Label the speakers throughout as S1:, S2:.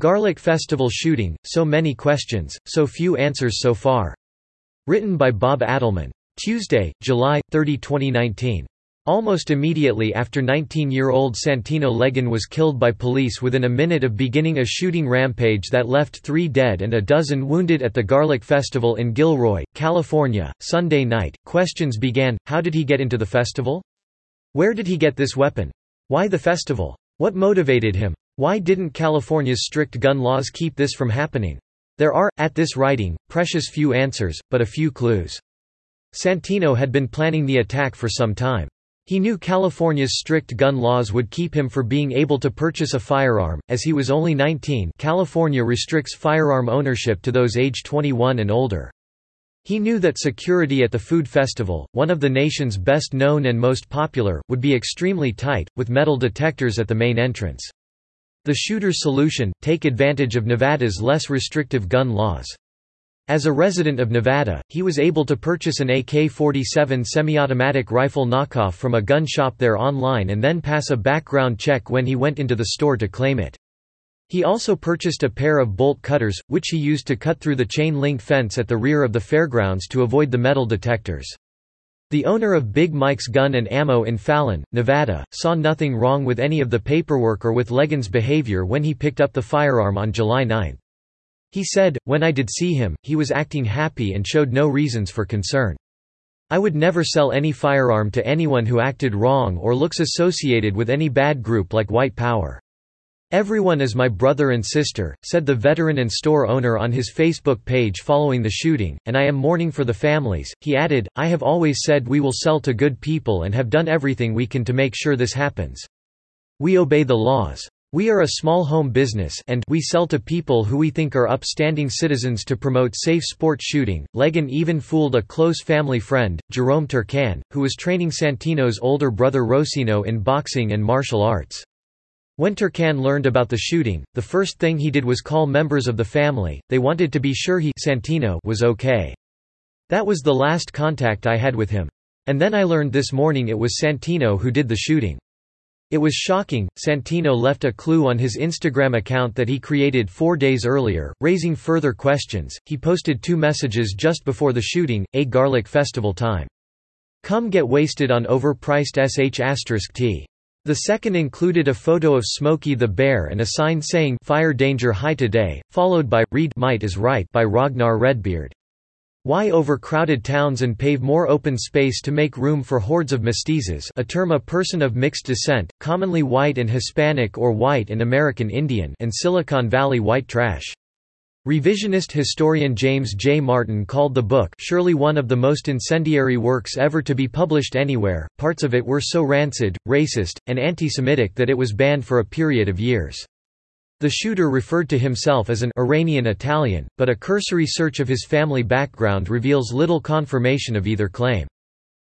S1: Garlic Festival shooting, so many questions, so few answers so far. Written by Bob Adelmann. Tuesday, July 30, 2019. Almost immediately after 19-year-old Santino Legan was killed by police within a minute of beginning a shooting rampage that left three dead and a dozen wounded at the Garlic Festival in Gilroy, California, Sunday night, questions began, how did he get into the festival? Where did he get this weapon? Why the festival? What motivated him? Why didn't California's strict gun laws keep this from happening? There are, at this writing, precious few answers, but a few clues. Santino had been planning the attack for some time. He knew California's strict gun laws would keep him from being able to purchase a firearm, as he was only 19 California restricts firearm ownership to those age 21 and older. He knew that security at the food festival, one of the nation's best known and most popular, would be extremely tight, with metal detectors at the main entrance. The shooter's solution, take advantage of Nevada's less restrictive gun laws. As a resident of Nevada, he was able to purchase an AK-47 semi-automatic rifle knockoff from a gun shop there online and then pass a background check when he went into the store to claim it. He also purchased a pair of bolt cutters, which he used to cut through the chain-link fence at the rear of the fairgrounds to avoid the metal detectors. The owner of Big Mike's Gun and Ammo in Fallon, Nevada, saw nothing wrong with any of the paperwork or with Legan's behavior when he picked up the firearm on July 9. He said, When I did see him, he was acting happy and showed no reasons for concern. I would never sell any firearm to anyone who acted wrong or looks associated with any bad group like White Power. Everyone is my brother and sister, said the veteran and store owner on his Facebook page following the shooting, and I am mourning for the families. He added, I have always said we will sell to good people and have done everything we can to make sure this happens. We obey the laws. We are a small home business and we sell to people who we think are upstanding citizens to promote safe sport shooting. Legan even fooled a close family friend, Jerome Turcan, who was training Santino's older brother Rosino in boxing and martial arts. When Turcan learned about the shooting, the first thing he did was call members of the family, they wanted to be sure he Santino was okay. That was the last contact I had with him. And then I learned this morning it was Santino who did the shooting. It was shocking. Santino left a clue on his Instagram account that he created four days earlier, raising further questions. He posted two messages just before the shooting, a garlic festival time. Come get wasted on overpriced sh t. The second included a photo of Smokey the Bear and a sign saying Fire Danger High Today, followed by Read Might is Right by Ragnar Redbeard. Why overcrowded towns and pave more open space to make room for hordes of mestizos a term a person of mixed descent, commonly white and Hispanic or white and American Indian and Silicon Valley white trash. Revisionist historian James J. Martin called the book surely one of the most incendiary works ever to be published anywhere, parts of it were so rancid, racist, and anti-Semitic that it was banned for a period of years. The shooter referred to himself as an Iranian Italian, but a cursory search of his family background reveals little confirmation of either claim.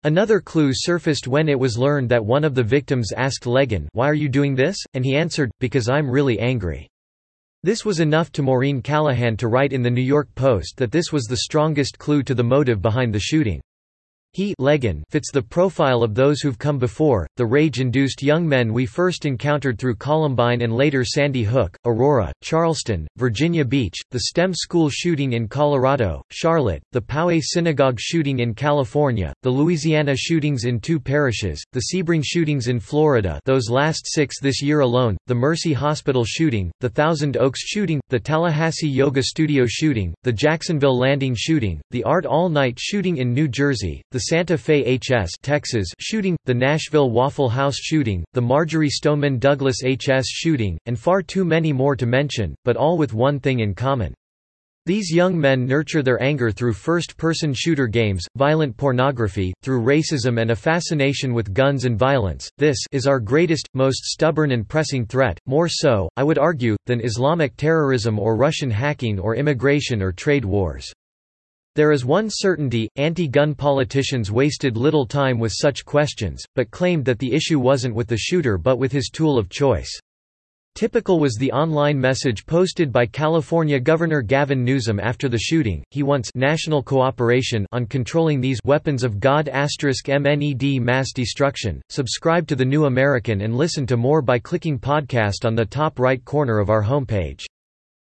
S1: Another clue surfaced when it was learned that one of the victims asked Legan, why are you doing this, and he answered, because I'm really angry. This was enough to Maureen Callahan to write in the New York Post that this was the strongest clue to the motive behind the shooting. He fits the profile of those who've come before, the rage-induced young men we first encountered through Columbine and later Sandy Hook, Aurora, Charleston, Virginia Beach, the STEM school shooting in Colorado, Charlotte, the Poway synagogue shooting in California, the Louisiana shootings in two parishes, the Sebring shootings in Florida those last six this year alone, the Mercy Hospital shooting, the Thousand Oaks shooting, the Tallahassee Yoga Studio shooting, the Jacksonville Landing shooting, the Art All Night shooting in New Jersey, the Santa Fe HS Texas shooting, the Nashville Waffle House shooting, the Marjory Stoneman Douglas HS shooting, and far too many more to mention, but all with one thing in common. These young men nurture their anger through first-person shooter games, violent pornography, through racism and a fascination with guns and violence. This is our greatest, most stubborn and pressing threat, more so, I would argue, than Islamic terrorism or Russian hacking or immigration or trade wars. There is one certainty, anti-gun politicians wasted little time with such questions, but claimed that the issue wasn't with the shooter but with his tool of choice. Typical was the online message posted by California Governor Gavin Newsom after the shooting. He wants national cooperation on controlling these weapons of God asterisk MNED mass destruction. Subscribe to the New American and listen to more by clicking podcast on the top right corner of our homepage.